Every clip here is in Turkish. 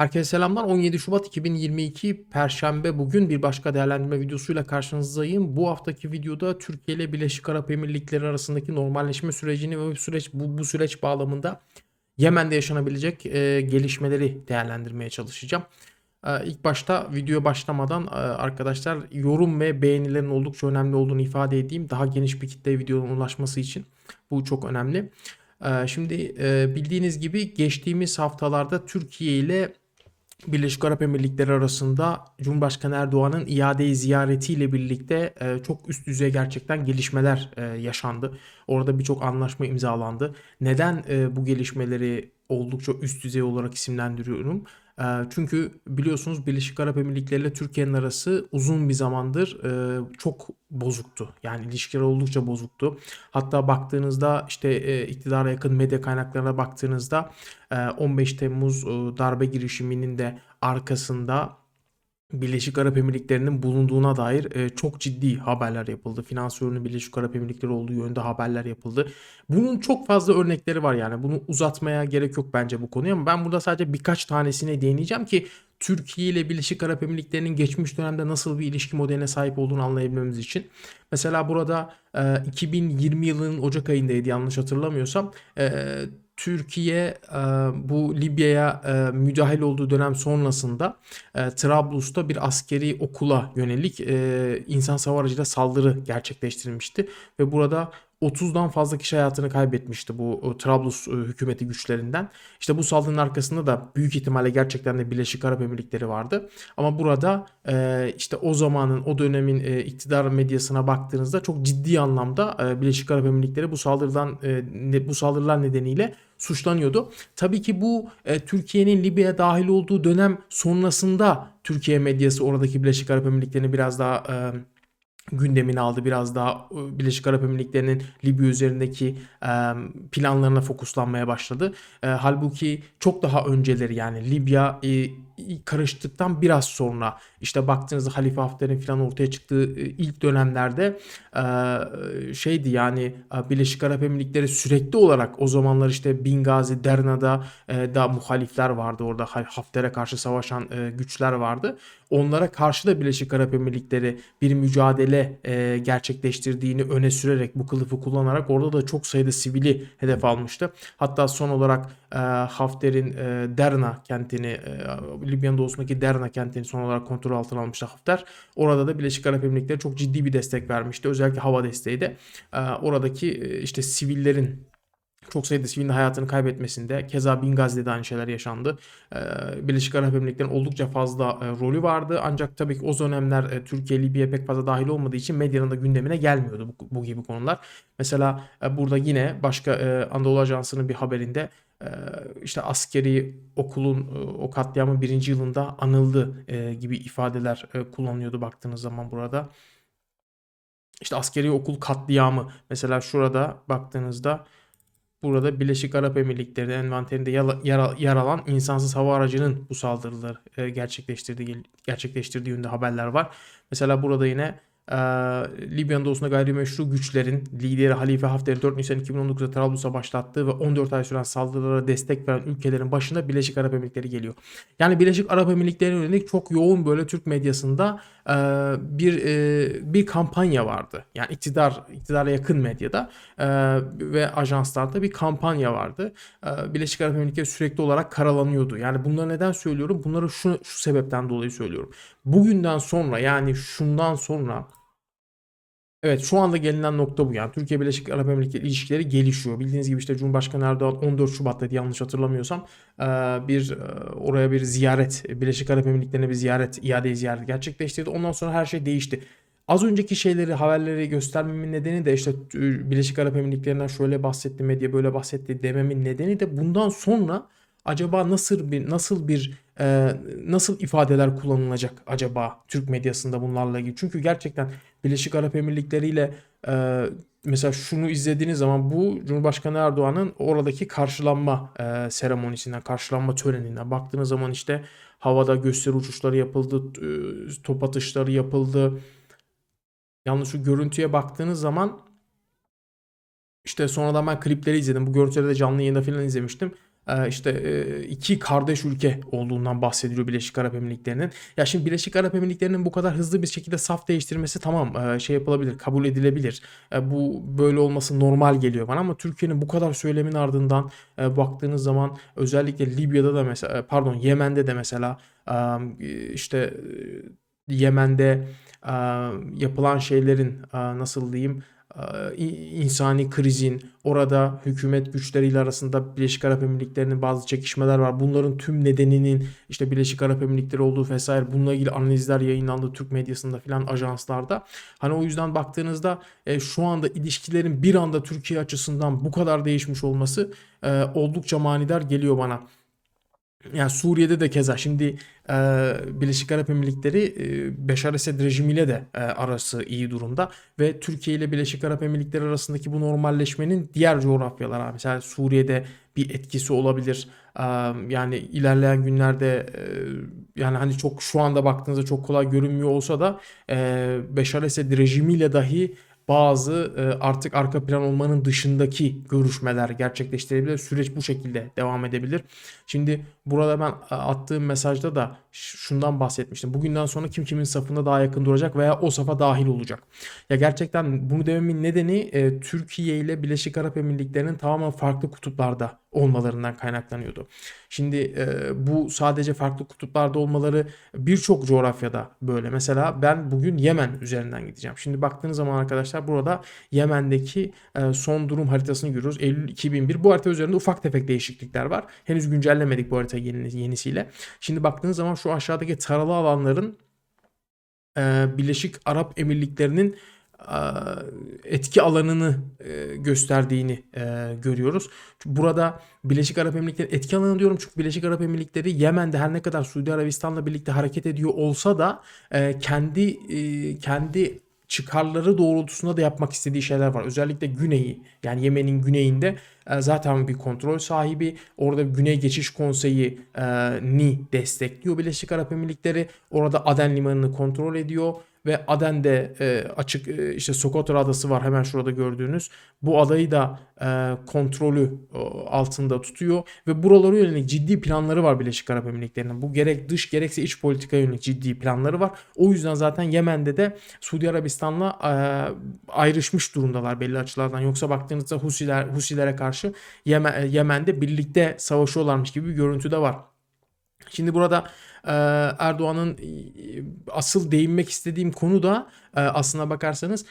Herkese selamlar. 17 Şubat 2022 Perşembe bugün bir başka değerlendirme videosuyla karşınızdayım. Bu haftaki videoda Türkiye ile Birleşik Arap Emirlikleri arasındaki normalleşme sürecini ve bu süreç bu, bu süreç bağlamında Yemen'de yaşanabilecek e, gelişmeleri değerlendirmeye çalışacağım. E, ilk başta videoya başlamadan e, arkadaşlar yorum ve beğenilerin oldukça önemli olduğunu ifade edeyim. Daha geniş bir kitleye videonun ulaşması için bu çok önemli. E, şimdi e, bildiğiniz gibi geçtiğimiz haftalarda Türkiye ile Birleşik Arap Emirlikleri arasında Cumhurbaşkanı Erdoğan'ın iade ziyaretiyle birlikte e, çok üst düzey gerçekten gelişmeler e, yaşandı. Orada birçok anlaşma imzalandı. Neden e, bu gelişmeleri oldukça üst düzey olarak isimlendiriyorum? E, çünkü biliyorsunuz Birleşik Arap Emirlikleri ile Türkiye'nin arası uzun bir zamandır e, çok bozuktu. Yani ilişkiler oldukça bozuktu. Hatta baktığınızda işte e, iktidara yakın medya kaynaklarına baktığınızda e, 15 Temmuz e, darbe girişiminin de arkasında Birleşik Arap Emirlikleri'nin bulunduğuna dair e, çok ciddi haberler yapıldı. Finansörünün Birleşik Arap Emirlikleri olduğu yönde haberler yapıldı. Bunun çok fazla örnekleri var yani. Bunu uzatmaya gerek yok bence bu konuya ama ben burada sadece birkaç tanesine değineceğim ki Türkiye ile Birleşik Arap Emirlikleri'nin geçmiş dönemde nasıl bir ilişki modeline sahip olduğunu anlayabilmemiz için. Mesela burada e, 2020 yılının Ocak ayındaydı yanlış hatırlamıyorsam. E, Türkiye e, bu Libya'ya e, müdahil olduğu dönem sonrasında e, Trablus'ta bir askeri okula yönelik insan hava aracıyla saldırı gerçekleştirilmişti. Ve burada 30'dan fazla kişi hayatını kaybetmişti bu e, Trablus e, hükümeti güçlerinden. İşte bu saldırının arkasında da büyük ihtimalle gerçekten de Birleşik Arap Emirlikleri vardı. Ama burada e, işte o zamanın o dönemin iktidar medyasına baktığınızda çok ciddi anlamda Birleşik Arap Emirlikleri bu saldırıdan bu saldırılar nedeniyle suçlanıyordu. Tabii ki bu Türkiye'nin Libya'ya dahil olduğu dönem sonrasında Türkiye medyası oradaki Birleşik Arap Emirlikleri'ni biraz daha gündemini aldı. Biraz daha e, Birleşik Arap Emirlikleri'nin Libya üzerindeki planlarına fokuslanmaya başladı. E, halbuki çok daha önceleri yani Libya e, karıştıktan biraz sonra işte baktığınızda Halife Hafter'in falan ortaya çıktığı ilk dönemlerde şeydi yani Birleşik Arap Emirlikleri sürekli olarak o zamanlar işte Bingazi, Derna'da da muhalifler vardı orada Hafter'e karşı savaşan güçler vardı. Onlara karşı da Birleşik Arap Emirlikleri bir mücadele gerçekleştirdiğini öne sürerek bu kılıfı kullanarak orada da çok sayıda sivili hedef almıştı. Hatta son olarak Hafter'in Derna kentini Libya'nın doğusundaki Derna kentini son olarak kontrol altına almıştı Hafter. Orada da Birleşik Arap Emirlikleri çok ciddi bir destek vermişti. Özellikle hava desteği de oradaki işte sivillerin çok sayıda sivilin hayatını kaybetmesinde keza Bingazi'de de aynı şeyler yaşandı. Birleşik Arap Emirlikleri'nin oldukça fazla rolü vardı. Ancak tabii ki o dönemler Türkiye, Libya pek fazla dahil olmadığı için medyanın da gündemine gelmiyordu bu, bu gibi konular. Mesela burada yine başka Anadolu Ajansı'nın bir haberinde işte askeri okulun o katliamın birinci yılında anıldı gibi ifadeler kullanıyordu baktığınız zaman burada. İşte askeri okul katliamı mesela şurada baktığınızda burada Birleşik Arap Emirlikleri envanterinde yer alan insansız hava aracının bu saldırıları gerçekleştirdiği gerçekleştirdiği yönde haberler var. Mesela burada yine e, Libya'nın doğusunda gayrimeşru güçlerin lideri Halife Hafter'in 4 Nisan 2019'da Trablus'a başlattığı ve 14 ay süren saldırılara destek veren ülkelerin başında Birleşik Arap Emirlikleri geliyor. Yani Birleşik Arap Emirlikleri'ne yönelik çok yoğun böyle Türk medyasında e, bir e, bir kampanya vardı. Yani iktidar iktidara yakın medyada e, ve ajanslarda bir kampanya vardı. E, Birleşik Arap Emirlikleri sürekli olarak karalanıyordu. Yani bunları neden söylüyorum? Bunları şu şu sebepten dolayı söylüyorum. Bugünden sonra yani şundan sonra Evet şu anda gelinen nokta bu yani. Türkiye Birleşik Arap Emirlikleri ilişkileri gelişiyor. Bildiğiniz gibi işte Cumhurbaşkanı Erdoğan 14 Şubat'ta yanlış hatırlamıyorsam bir oraya bir ziyaret Birleşik Arap Emirlikleri'ne bir ziyaret iade ziyaret gerçekleştirdi. Ondan sonra her şey değişti. Az önceki şeyleri haberleri göstermemin nedeni de işte Birleşik Arap Emirlikleri'nden şöyle bahsetti medya böyle bahsetti dememin nedeni de bundan sonra acaba nasıl bir nasıl bir e, nasıl ifadeler kullanılacak acaba Türk medyasında bunlarla ilgili? Çünkü gerçekten Birleşik Arap Emirlikleri ile e, mesela şunu izlediğiniz zaman bu Cumhurbaşkanı Erdoğan'ın oradaki karşılanma e, seremonisinden, karşılanma töreninden baktığınız zaman işte havada gösteri uçuşları yapıldı, e, top atışları yapıldı. Yalnız şu görüntüye baktığınız zaman işte sonradan ben klipleri izledim. Bu görüntüleri de canlı yayında falan izlemiştim. E, işte e, iki kardeş ülke olduğundan bahsediliyor Birleşik Arap Emirlikleri'nin. Ya şimdi Birleşik Arap Emirlikleri'nin bu kadar hızlı bir şekilde saf değiştirmesi tamam e, şey yapılabilir, kabul edilebilir. E, bu böyle olması normal geliyor bana ama Türkiye'nin bu kadar söylemin ardından baktığınız zaman özellikle Libya'da da mesela pardon Yemen'de de mesela işte Yemen'de yapılan şeylerin nasıl diyeyim insani krizin, orada hükümet güçleriyle arasında Birleşik Arap Emirlikleri'nin bazı çekişmeler var. Bunların tüm nedeninin işte Birleşik Arap Emirlikleri olduğu vesaire bununla ilgili analizler yayınlandı Türk medyasında filan ajanslarda. Hani o yüzden baktığınızda e, şu anda ilişkilerin bir anda Türkiye açısından bu kadar değişmiş olması e, oldukça manidar geliyor bana. Yani Suriye'de de keza şimdi e, Birleşik Arap Emirlikleri e, Beşar Esed rejimiyle de e, arası iyi durumda ve Türkiye ile Birleşik Arap Emirlikleri arasındaki bu normalleşmenin diğer coğrafyalara mesela Suriye'de bir etkisi olabilir. E, yani ilerleyen günlerde e, yani hani çok şu anda baktığınızda çok kolay görünmüyor olsa da e, Beşar Esed rejimiyle dahi bazı e, artık arka plan olmanın dışındaki görüşmeler gerçekleştirebilir. Süreç bu şekilde devam edebilir. Şimdi burada ben e, attığım mesajda da şundan bahsetmiştim. Bugünden sonra kim kimin safında daha yakın duracak veya o safa dahil olacak. Ya gerçekten bunu dememin nedeni e, Türkiye ile Birleşik Arap Emirlikleri'nin tamamen farklı kutuplarda olmalarından kaynaklanıyordu. Şimdi e, bu sadece farklı kutuplarda olmaları birçok coğrafyada böyle. Mesela ben bugün Yemen üzerinden gideceğim. Şimdi baktığınız zaman arkadaşlar burada Yemen'deki e, son durum haritasını görüyoruz. Eylül 2001. Bu harita üzerinde ufak tefek değişiklikler var. Henüz güncellemedik bu harita yeni, yenisiyle. Şimdi baktığınız zaman şu aşağıdaki taralı alanların e, Birleşik Arap Emirlikleri'nin etki alanını e, gösterdiğini e, görüyoruz. Burada Birleşik Arap Emirlikleri etki alanı diyorum çünkü Birleşik Arap Emirlikleri Yemen'de her ne kadar Suudi Arabistan'la birlikte hareket ediyor olsa da e, kendi e, kendi çıkarları doğrultusunda da yapmak istediği şeyler var. Özellikle güneyi yani Yemen'in güneyinde e, zaten bir kontrol sahibi. Orada Güney Geçiş Konseyi e, ni destekliyor Birleşik Arap Emirlikleri. Orada Aden Limanı'nı kontrol ediyor ve Aden'de e, açık e, işte Socotra adası var hemen şurada gördüğünüz. Bu adayı da e, kontrolü e, altında tutuyor ve buralara yönelik ciddi planları var Birleşik Arap Emirlikleri'nin. Bu gerek dış gerekse iç politikaya yönelik ciddi planları var. O yüzden zaten Yemen'de de Suudi Arabistan'la e, ayrışmış durumdalar belli açılardan. Yoksa baktığınızda Husiler Husilere karşı Yemen, Yemen'de birlikte savaşıyorlarmış gibi bir görüntü de var. Şimdi burada e, Erdoğan'ın e, asıl değinmek istediğim konu da e, aslına bakarsanız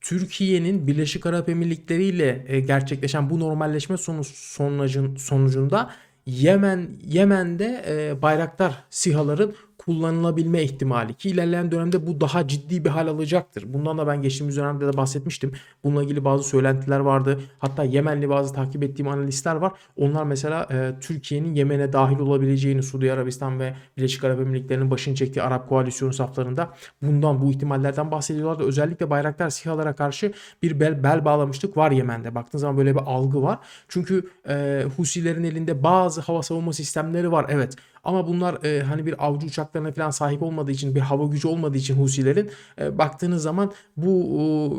Türkiye'nin Birleşik Arap Emirlikleri ile gerçekleşen bu normalleşme sonucun, sonucunda Yemen Yemen'de e, Bayraktar SİHA'ların kullanılabilme ihtimali ki ilerleyen dönemde bu daha ciddi bir hal alacaktır. Bundan da ben geçtiğimiz dönemde de bahsetmiştim. Bununla ilgili bazı söylentiler vardı. Hatta Yemenli bazı takip ettiğim analistler var. Onlar mesela e, Türkiye'nin Yemen'e dahil olabileceğini Suudi Arabistan ve Birleşik Arap Emirlikleri'nin başını çektiği Arap koalisyonu saflarında bundan bu ihtimallerden bahsediyorlardı. Özellikle Bayraktar SİHA'lara karşı bir bel, bel bağlamışlık var Yemen'de. Baktığınız zaman böyle bir algı var. Çünkü e, Husilerin elinde bazı hava savunma sistemleri var. Evet ama bunlar e, hani bir avcı uçaklarına falan sahip olmadığı için bir hava gücü olmadığı için Husilerin e, baktığınız zaman bu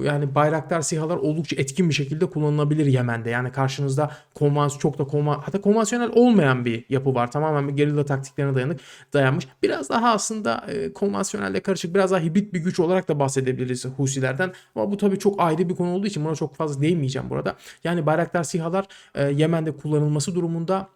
e, yani Bayraktar SİHA'lar oldukça etkin bir şekilde kullanılabilir Yemen'de. Yani karşınızda konvans çok da konvan hatta konvansiyonel olmayan bir yapı var. Tamamen bir gerilla taktiklerine dayanık dayanmış. Biraz daha aslında e, konvansiyonelle karışık biraz daha hibrit bir güç olarak da bahsedebiliriz Husilerden. Ama bu tabii çok ayrı bir konu olduğu için buna çok fazla değinmeyeceğim burada. Yani Bayraktar SİHA'lar e, Yemen'de kullanılması durumunda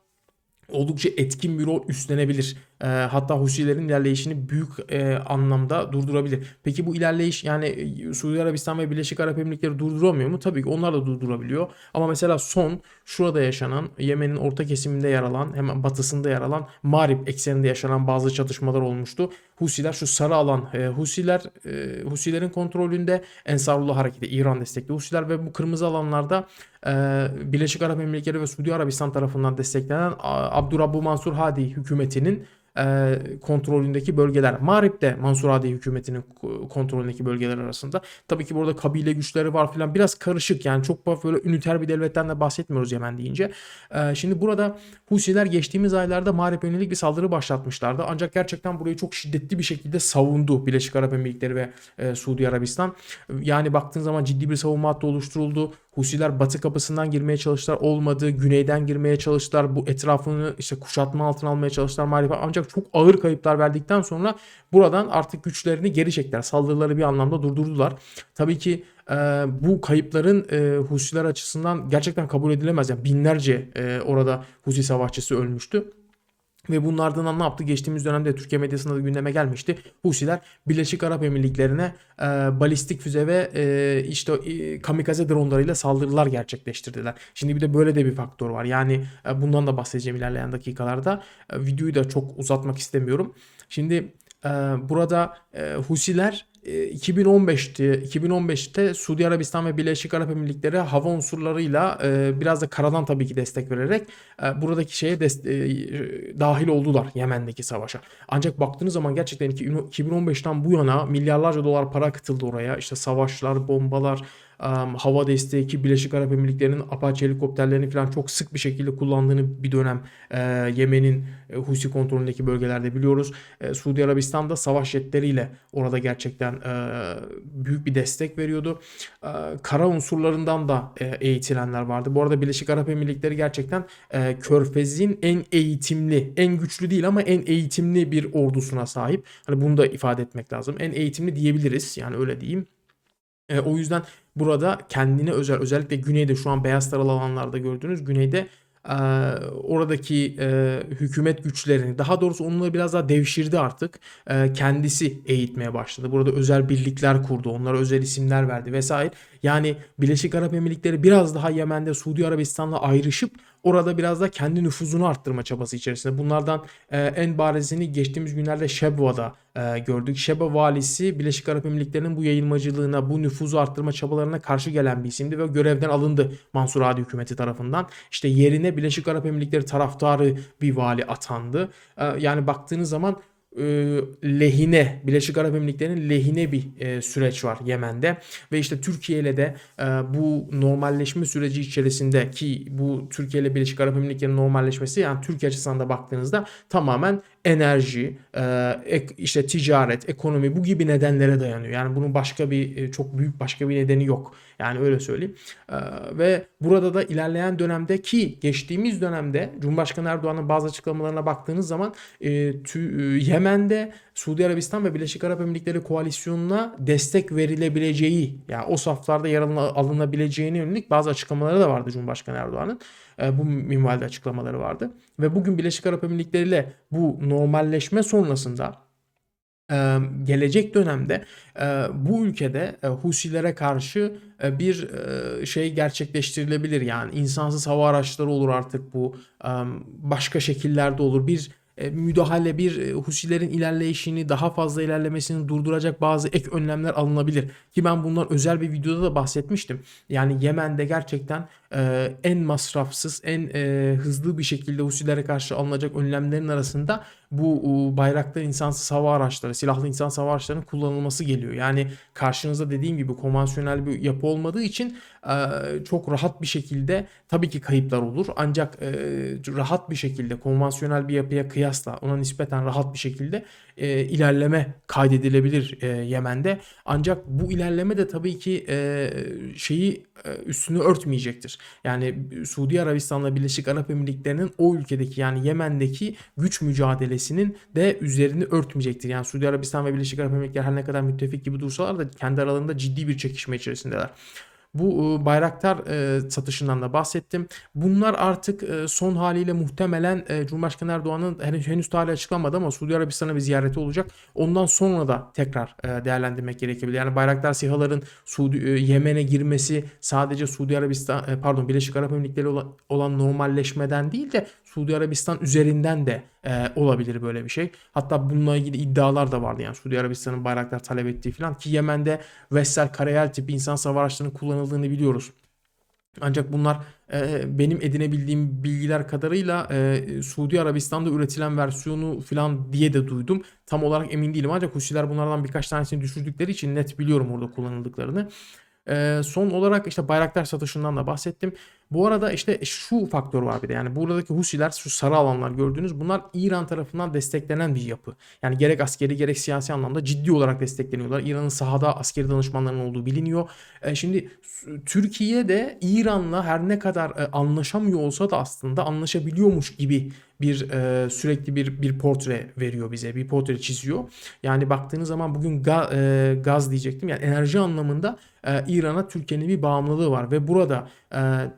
oldukça etkin bir rol üstlenebilir. E, hatta Husilerin ilerleyişini büyük e, anlamda durdurabilir. Peki bu ilerleyiş yani e, Suudi Arabistan ve Birleşik Arap Emirlikleri durduramıyor mu? Tabii ki onlar da durdurabiliyor. Ama mesela son şurada yaşanan Yemen'in orta kesiminde yer alan hemen batısında yer alan Marib ekseninde yaşanan bazı çatışmalar olmuştu. Husiler şu sarı alan e, Husiler e, Husilerin kontrolünde Ensarullah hareketi İran destekli Husiler ve bu kırmızı alanlarda e, Birleşik Arap Emirlikleri ve Suudi Arabistan tarafından desteklenen Abdurrabbu Mansur Hadi hükümetinin e, kontrolündeki bölgeler. Marib'de Mansur Hadi hükümetinin kontrolündeki bölgeler arasında. Tabii ki burada kabile güçleri var filan. Biraz karışık yani çok böyle üniter bir devletten de bahsetmiyoruz Yemen deyince. E, şimdi burada Husiler geçtiğimiz aylarda Marib'e yönelik bir saldırı başlatmışlardı. Ancak gerçekten burayı çok şiddetli bir şekilde savundu Birleşik Arap Emirlikleri ve e, Suudi Arabistan. Yani baktığın zaman ciddi bir savunma hattı oluşturuldu. Husiler batı kapısından girmeye çalıştılar. Olmadı. Güneyden girmeye çalıştılar. Bu etrafını işte kuşatma altına almaya çalıştılar. Maalesef ancak çok ağır kayıplar verdikten sonra buradan artık güçlerini geri çektiler. Saldırıları bir anlamda durdurdular. Tabii ki e, bu kayıpların e, Husiler açısından gerçekten kabul edilemez. Yani binlerce e, orada Husi savaşçısı ölmüştü. Ve bunlardan ne yaptı? Geçtiğimiz dönemde Türkiye medyasında da gündeme gelmişti. Husiler Birleşik Arap Emirlikleri'ne e, balistik füze ve e, işte e, kamikaze dronlarıyla saldırılar gerçekleştirdiler. Şimdi bir de böyle de bir faktör var. Yani e, bundan da bahsedeceğim ilerleyen dakikalarda. E, videoyu da çok uzatmak istemiyorum. Şimdi e, burada e, Husiler 2015'te 2015'te Suudi Arabistan ve Birleşik Arap Emirlikleri hava unsurlarıyla e, biraz da karadan tabii ki destek vererek e, buradaki şeye e, dahil oldular Yemen'deki savaşa. Ancak baktığınız zaman gerçekten 2015'ten bu yana milyarlarca dolar para akıtıldı oraya. İşte savaşlar, bombalar, hava desteği ki Birleşik Arap Emirlikleri'nin Apache helikopterlerini falan çok sık bir şekilde kullandığını bir dönem e, Yemen'in e, Husi kontrolündeki bölgelerde biliyoruz. E, Suudi Arabistan'da savaş jetleriyle orada gerçekten e, büyük bir destek veriyordu. E, kara unsurlarından da e, eğitilenler vardı. Bu arada Birleşik Arap Emirlikleri gerçekten e, Körfez'in en eğitimli, en güçlü değil ama en eğitimli bir ordusuna sahip. Hani bunu da ifade etmek lazım. En eğitimli diyebiliriz. Yani öyle diyeyim. E, o yüzden burada kendine özel özellikle güneyde şu an beyaz taralı alanlarda gördüğünüz güneyde e, oradaki e, hükümet güçlerini daha doğrusu onları biraz daha devşirdi artık. E, kendisi eğitmeye başladı. Burada özel birlikler kurdu. Onlara özel isimler verdi vesaire. Yani Birleşik Arap Emirlikleri biraz daha Yemen'de Suudi Arabistan'la ayrışıp orada biraz da kendi nüfuzunu arttırma çabası içerisinde. Bunlardan e, en barizini geçtiğimiz günlerde Şebva'da e, gördük. Şeba valisi Birleşik Arap Emirlikleri'nin bu yayılmacılığına, bu nüfuzu arttırma çabalarına karşı gelen bir isimdi ve görevden alındı Mansur Hadi hükümeti tarafından. İşte yerine Birleşik Arap Emirlikleri taraftarı bir vali atandı. E, yani baktığınız zaman e, lehine Birleşik Arap Emirlikleri'nin lehine bir e, süreç var Yemen'de ve işte Türkiye ile de e, bu normalleşme süreci içerisinde ki bu Türkiye ile Birleşik Arap Emirlikleri'nin normalleşmesi yani Türkiye açısından da baktığınızda tamamen enerji, e, işte ticaret, ekonomi bu gibi nedenlere dayanıyor. Yani bunun başka bir e, çok büyük başka bir nedeni yok. Yani öyle söyleyeyim. E, ve burada da ilerleyen dönemde ki geçtiğimiz dönemde Cumhurbaşkanı Erdoğan'ın bazı açıklamalarına baktığınız zaman Yemen'de Suudi Arabistan ve Birleşik Arap Emirlikleri koalisyonuna destek verilebileceği yani o saflarda yer alınabileceğine yönelik bazı açıklamaları da vardı Cumhurbaşkanı Erdoğan'ın. E, bu minvalde açıklamaları vardı. Ve bugün Birleşik Arap Emirlikleri ile bu normalleşme sonrasında e, gelecek dönemde e, bu ülkede Husilere karşı bir şey gerçekleştirilebilir. Yani insansız hava araçları olur artık bu. Başka şekillerde olur. Bir müdahale bir Husilerin ilerleyişini daha fazla ilerlemesini durduracak bazı ek önlemler alınabilir. Ki ben bundan özel bir videoda da bahsetmiştim. Yani Yemen'de gerçekten e, en masrafsız, en e, hızlı bir şekilde Husilere karşı alınacak önlemlerin arasında bu bayraklı insansız hava araçları, silahlı insansız hava araçlarının kullanılması geliyor. Yani karşınızda dediğim gibi konvansiyonel bir yapı olmadığı için çok rahat bir şekilde tabii ki kayıplar olur. Ancak rahat bir şekilde konvansiyonel bir yapıya kıyasla ona nispeten rahat bir şekilde e, ilerleme kaydedilebilir e, Yemen'de. Ancak bu ilerleme de tabii ki e, şeyi e, üstünü örtmeyecektir. Yani Suudi Arabistan'la Birleşik Arap Emirlikleri'nin o ülkedeki yani Yemen'deki güç mücadelesinin de üzerini örtmeyecektir. Yani Suudi Arabistan ve Birleşik Arap Emirlikleri her ne kadar müttefik gibi dursalar da kendi aralarında ciddi bir çekişme içerisindeler. Bu e, Bayraktar e, satışından da bahsettim. Bunlar artık e, son haliyle muhtemelen Cumhurbaşkanı Erdoğan'ın henüz, tarihi açıklanmadı ama Suudi Arabistan'a bir ziyareti olacak. Ondan sonra da tekrar değerlendirmek gerekebilir. Yani Bayraktar SİHA'ların Yemen'e girmesi sadece Suudi Arabistan pardon Birleşik Arap Emirlikleri olan normalleşmeden değil de Suudi Arabistan üzerinden de e, olabilir böyle bir şey. Hatta bununla ilgili iddialar da vardı yani Suudi Arabistan'ın bayraklar talep ettiği falan ki Yemen'de Vessel Karayel tipi insan savaşlarının kullanıldığını biliyoruz. Ancak bunlar e, benim edinebildiğim bilgiler kadarıyla e, Suudi Arabistan'da üretilen versiyonu falan diye de duydum. Tam olarak emin değilim ancak Husiler bunlardan birkaç tanesini düşürdükleri için net biliyorum orada kullanıldıklarını. Ee, son olarak işte Bayraktar satışından da bahsettim. Bu arada işte şu faktör var bir de yani buradaki Husiler şu sarı alanlar gördüğünüz bunlar İran tarafından desteklenen bir yapı. Yani gerek askeri gerek siyasi anlamda ciddi olarak destekleniyorlar. İran'ın sahada askeri danışmanlarının olduğu biliniyor. E, şimdi Türkiye de İran'la her ne kadar e, anlaşamıyor olsa da aslında anlaşabiliyormuş gibi bir e, sürekli bir bir portre veriyor bize. Bir portre çiziyor. Yani baktığınız zaman bugün ga, e, gaz diyecektim. Yani enerji anlamında e, İran'a Türkiye'nin bir bağımlılığı var ve burada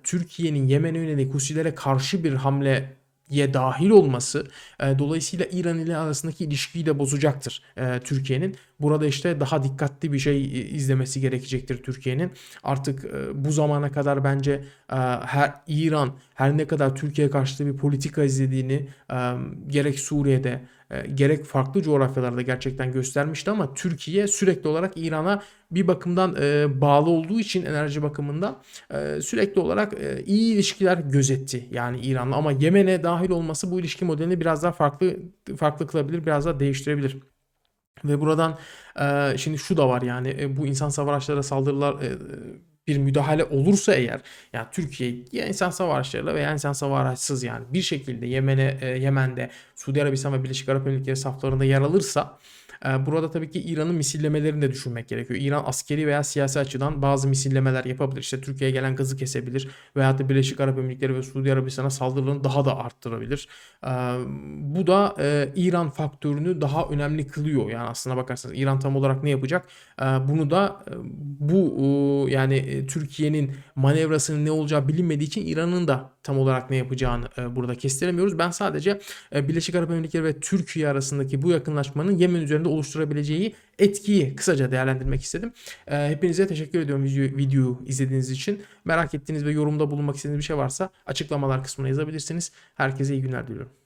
Türkiye'nin Yemen'e yönelik Husilere karşı bir hamle ye dahil olması e, dolayısıyla İran ile arasındaki ilişkiyi de bozacaktır e, Türkiye'nin. Burada işte daha dikkatli bir şey izlemesi gerekecektir Türkiye'nin. Artık e, bu zamana kadar bence e, her İran her ne kadar Türkiye karşıtı bir politika izlediğini e, gerek Suriye'de e, gerek farklı coğrafyalarda gerçekten göstermişti ama Türkiye sürekli olarak İran'a bir bakımdan e, bağlı olduğu için enerji bakımından e, sürekli olarak e, iyi ilişkiler gözetti yani İran'la ama Yemen'e dahil olması bu ilişki modelini biraz daha farklı farklı kılabilir, biraz daha değiştirebilir. Ve buradan e, şimdi şu da var yani e, bu insan savaşlara saldırılar e, bir müdahale olursa eğer yani Türkiye ya insan savaşlarıyla veya insan savaşsız yani bir şekilde Yemen'e e, Yemen'de Suudi Arabistan ve Birleşik Arap Emirlikleri saflarında yer alırsa burada tabii ki İran'ın misillemelerini de düşünmek gerekiyor. İran askeri veya siyasi açıdan bazı misillemeler yapabilir. İşte Türkiye'ye gelen gazı kesebilir veya da Birleşik Arap Emirlikleri ve Suudi Arabistan'a saldırılarını daha da arttırabilir. Ee, bu da e, İran faktörünü daha önemli kılıyor. Yani aslına bakarsanız İran tam olarak ne yapacak? Ee, bunu da e, bu yani e, Türkiye'nin manevrasının ne olacağı bilinmediği için İran'ın da tam olarak ne yapacağını burada kestiremiyoruz. Ben sadece Birleşik Arap Emirlikleri ve Türkiye arasındaki bu yakınlaşmanın Yemen üzerinde oluşturabileceği etkiyi kısaca değerlendirmek istedim. Ee, hepinize teşekkür ediyorum video, videoyu izlediğiniz için. Merak ettiğiniz ve yorumda bulunmak istediğiniz bir şey varsa açıklamalar kısmına yazabilirsiniz. Herkese iyi günler diliyorum.